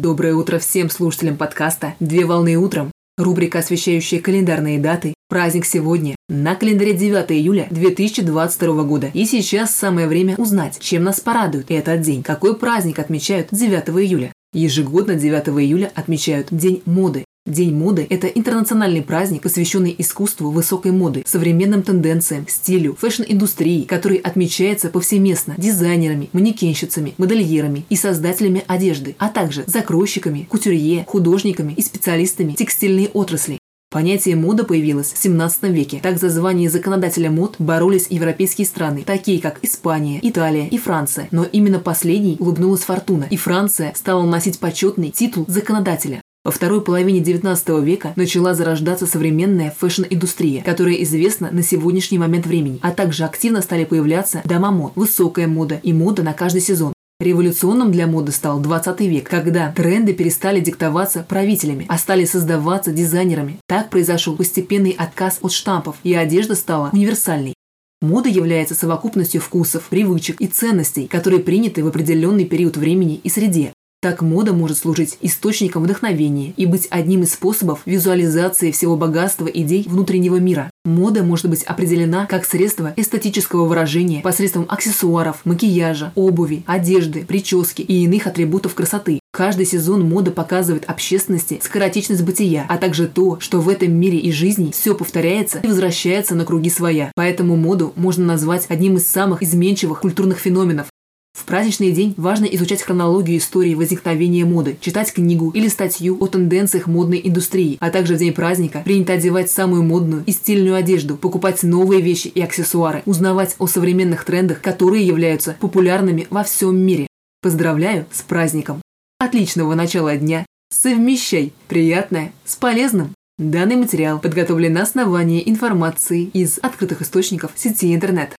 Доброе утро всем слушателям подкаста «Две волны утром». Рубрика, освещающая календарные даты. Праздник сегодня. На календаре 9 июля 2022 года. И сейчас самое время узнать, чем нас порадует этот день. Какой праздник отмечают 9 июля. Ежегодно 9 июля отмечают День моды. День моды – это интернациональный праздник, посвященный искусству высокой моды, современным тенденциям, стилю, фэшн-индустрии, который отмечается повсеместно дизайнерами, манекенщицами, модельерами и создателями одежды, а также закройщиками, кутюрье, художниками и специалистами текстильной отрасли. Понятие мода появилось в 17 веке. Так за звание законодателя мод боролись европейские страны, такие как Испания, Италия и Франция. Но именно последней улыбнулась фортуна, и Франция стала носить почетный титул законодателя. Во второй половине XIX века начала зарождаться современная фэшн-индустрия, которая известна на сегодняшний момент времени, а также активно стали появляться дома мод, высокая мода и мода на каждый сезон. Революционным для моды стал 20 век, когда тренды перестали диктоваться правителями, а стали создаваться дизайнерами. Так произошел постепенный отказ от штампов, и одежда стала универсальной. Мода является совокупностью вкусов, привычек и ценностей, которые приняты в определенный период времени и среде. Так мода может служить источником вдохновения и быть одним из способов визуализации всего богатства идей внутреннего мира. Мода может быть определена как средство эстетического выражения посредством аксессуаров, макияжа, обуви, одежды, прически и иных атрибутов красоты. Каждый сезон мода показывает общественности скоротечность бытия, а также то, что в этом мире и жизни все повторяется и возвращается на круги своя. Поэтому моду можно назвать одним из самых изменчивых культурных феноменов, в праздничный день важно изучать хронологию истории возникновения моды, читать книгу или статью о тенденциях модной индустрии, а также в день праздника принято одевать самую модную и стильную одежду, покупать новые вещи и аксессуары, узнавать о современных трендах, которые являются популярными во всем мире. Поздравляю с праздником! Отличного начала дня! Совмещай приятное с полезным! Данный материал подготовлен на основании информации из открытых источников сети интернет.